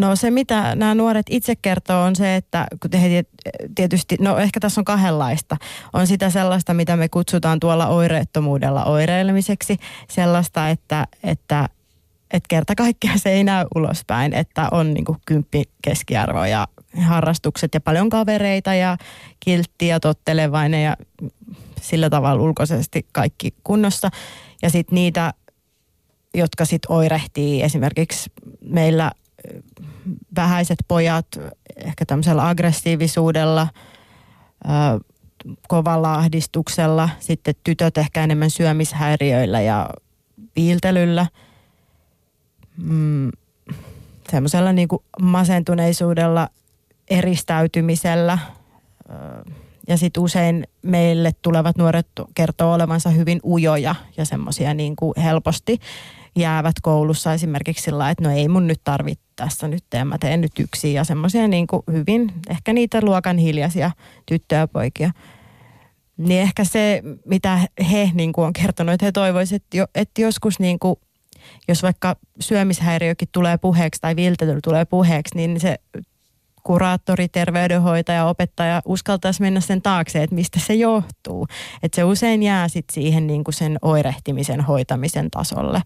No se, mitä nämä nuoret itse kertoo, on se, että kun he tietysti, no ehkä tässä on kahdenlaista. On sitä sellaista, mitä me kutsutaan tuolla oireettomuudella oireilemiseksi. Sellaista, että, että että kerta kaikkiaan se ei näy ulospäin, että on niin kymppi keskiarvo ja harrastukset ja paljon kavereita ja kiltti ja tottelevainen ja sillä tavalla ulkoisesti kaikki kunnossa. Ja sitten niitä, jotka sitten oirehtii esimerkiksi meillä vähäiset pojat ehkä tämmöisellä aggressiivisuudella, kovalla ahdistuksella, sitten tytöt ehkä enemmän syömishäiriöillä ja viiltelyllä – mm, semmoisella niin kuin masentuneisuudella, eristäytymisellä. Ja sitten usein meille tulevat nuoret kertoo olevansa hyvin ujoja ja semmoisia niin kuin helposti jäävät koulussa esimerkiksi sillä että no ei mun nyt tarvitse tässä nyt, ja mä teen nyt yksin ja semmoisia niin kuin hyvin, ehkä niitä luokan hiljaisia tyttöjä ja poikia. Niin ehkä se, mitä he niin kuin on kertonut, että he toivoisivat, että, jo, että joskus niin kuin jos vaikka syömishäiriökin tulee puheeksi tai viltely tulee puheeksi, niin se kuraattori, terveydenhoitaja, opettaja uskaltaisi mennä sen taakse, että mistä se johtuu. Että se usein jää sitten siihen niin kuin sen oirehtimisen hoitamisen tasolle.